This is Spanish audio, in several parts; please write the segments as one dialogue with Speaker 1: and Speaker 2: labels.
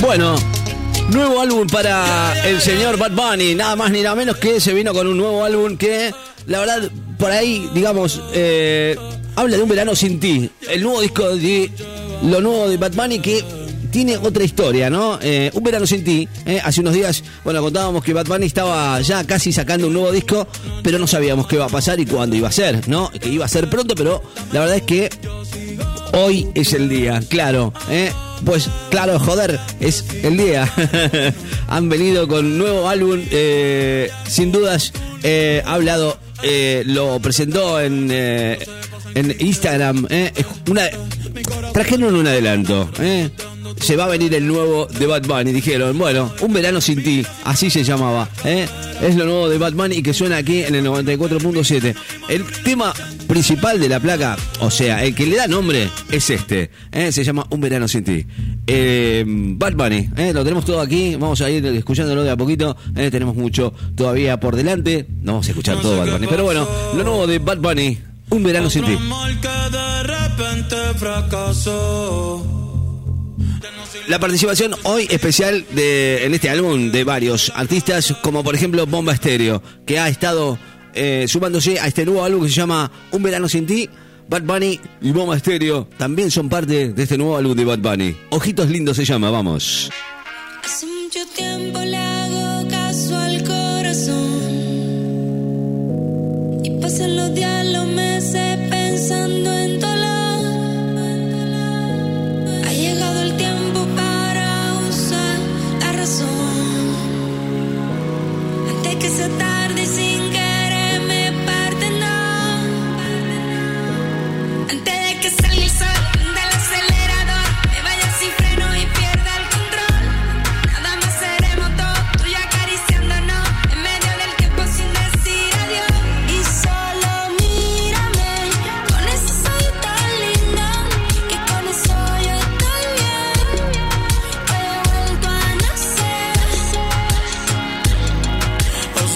Speaker 1: Bueno, nuevo álbum para el señor Bad Bunny, nada más ni nada menos que se vino con un nuevo álbum que, la verdad, por ahí, digamos, eh, habla de un verano sin ti. El nuevo disco de lo nuevo de Bad Bunny que tiene otra historia, ¿no? Eh, un verano sin ti. eh, hace unos días, bueno, contábamos que Bad Bunny estaba ya casi sacando un nuevo disco, pero no sabíamos qué iba a pasar y cuándo iba a ser, ¿no? Que iba a ser pronto, pero la verdad es que hoy es el día, claro, ¿eh? Pues claro, joder, es el día. Han venido con nuevo álbum, eh, sin dudas, eh, ha hablado, eh, lo presentó en, eh, en Instagram, ¿eh? Una, trajeron un adelanto, ¿eh? Se va a venir el nuevo de Bad Bunny, dijeron, bueno, un verano sin ti, así se llamaba, ¿eh? Es lo nuevo de Bunny y que suena aquí en el 94.7. El tema principal de la placa, o sea, el que le da nombre es este, ¿eh? se llama Un verano sin ti. Eh, Bad Bunny, ¿eh? lo tenemos todo aquí, vamos a ir escuchándolo de a poquito, ¿eh? tenemos mucho todavía por delante, no vamos a escuchar todo Bad Bunny, pero bueno, lo nuevo de Bad Bunny, Un verano sin ti. La participación hoy especial en este álbum de varios artistas, como por ejemplo Bomba Estéreo, que ha estado eh, sumándose a este nuevo álbum que se llama Un Verano Sin Ti. Bad Bunny y Bomba Estéreo también son parte de este nuevo álbum de Bad Bunny. Ojitos lindos se llama, vamos.
Speaker 2: Hace mucho tiempo le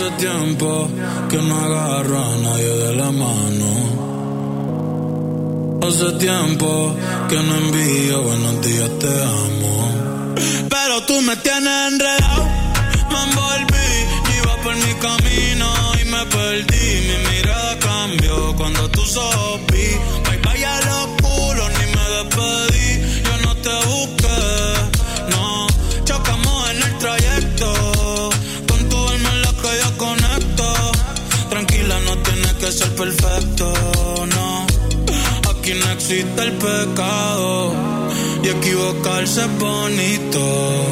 Speaker 3: Hace tiempo que no agarro a nadie de la mano. Hace tiempo que no envío buenos días, te amo. Pero tú me tienes enredado, me envolví, iba por mi camino y me perdí. Mi mirada cambió cuando tú sopí. Bye bye a los culos, ni me despedí. Ser perfecto, no. Aquí no existe el pecado. Y equivocarse es bonito.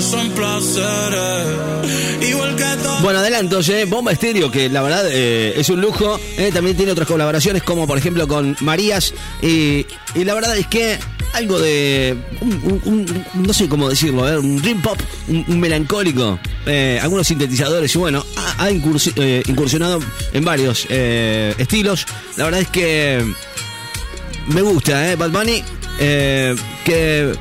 Speaker 3: Son placeres. Igual que.
Speaker 1: Bueno, adelantos, ¿eh? Bomba Estéreo, que la verdad eh, es un lujo. ¿eh? También tiene otras colaboraciones, como por ejemplo con Marías. Y, la verdad es que algo de. no sé cómo decirlo, ¿eh? un dream pop, un, melancólico. eh, algunos sintetizadores, y bueno, ha, ha incursi- incursionado en varios estilos. La verdad es que me gusta, ¿eh? Bad Bunny, que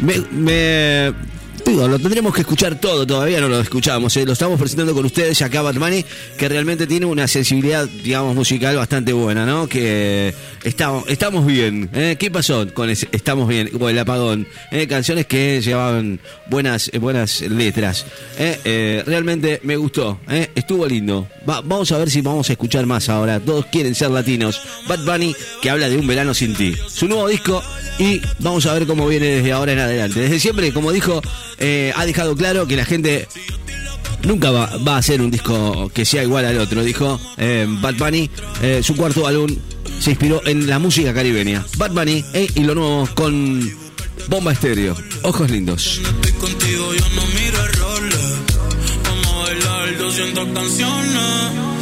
Speaker 1: me- lo tendremos que escuchar todo, todavía no lo escuchamos, ¿eh? lo estamos presentando con ustedes acá Bunny, que realmente tiene una sensibilidad, digamos, musical bastante buena, ¿no? Que estamos, estamos bien, ¿eh? ¿Qué pasó con ese estamos bien, con el apagón? ¿eh? Canciones que llevaban buenas, buenas letras, realmente me gustó, estuvo lindo. Va- vamos a ver si vamos a escuchar más ahora, todos quieren ser latinos. Bad Bunny, que habla de un verano sin ti. Su nuevo disco y vamos a ver cómo viene desde ahora en adelante. Desde siempre, como dijo, eh, ha dejado claro que la gente nunca va, va a hacer un disco que sea igual al otro. Dijo eh, Bad Bunny, eh, su cuarto álbum se inspiró en la música caribeña. Bad Bunny eh, y lo nuevo con Bomba Estéreo. Ojos lindos.
Speaker 3: estoy contigo, yo no miro errores. Vamos a bailar 200 canciones.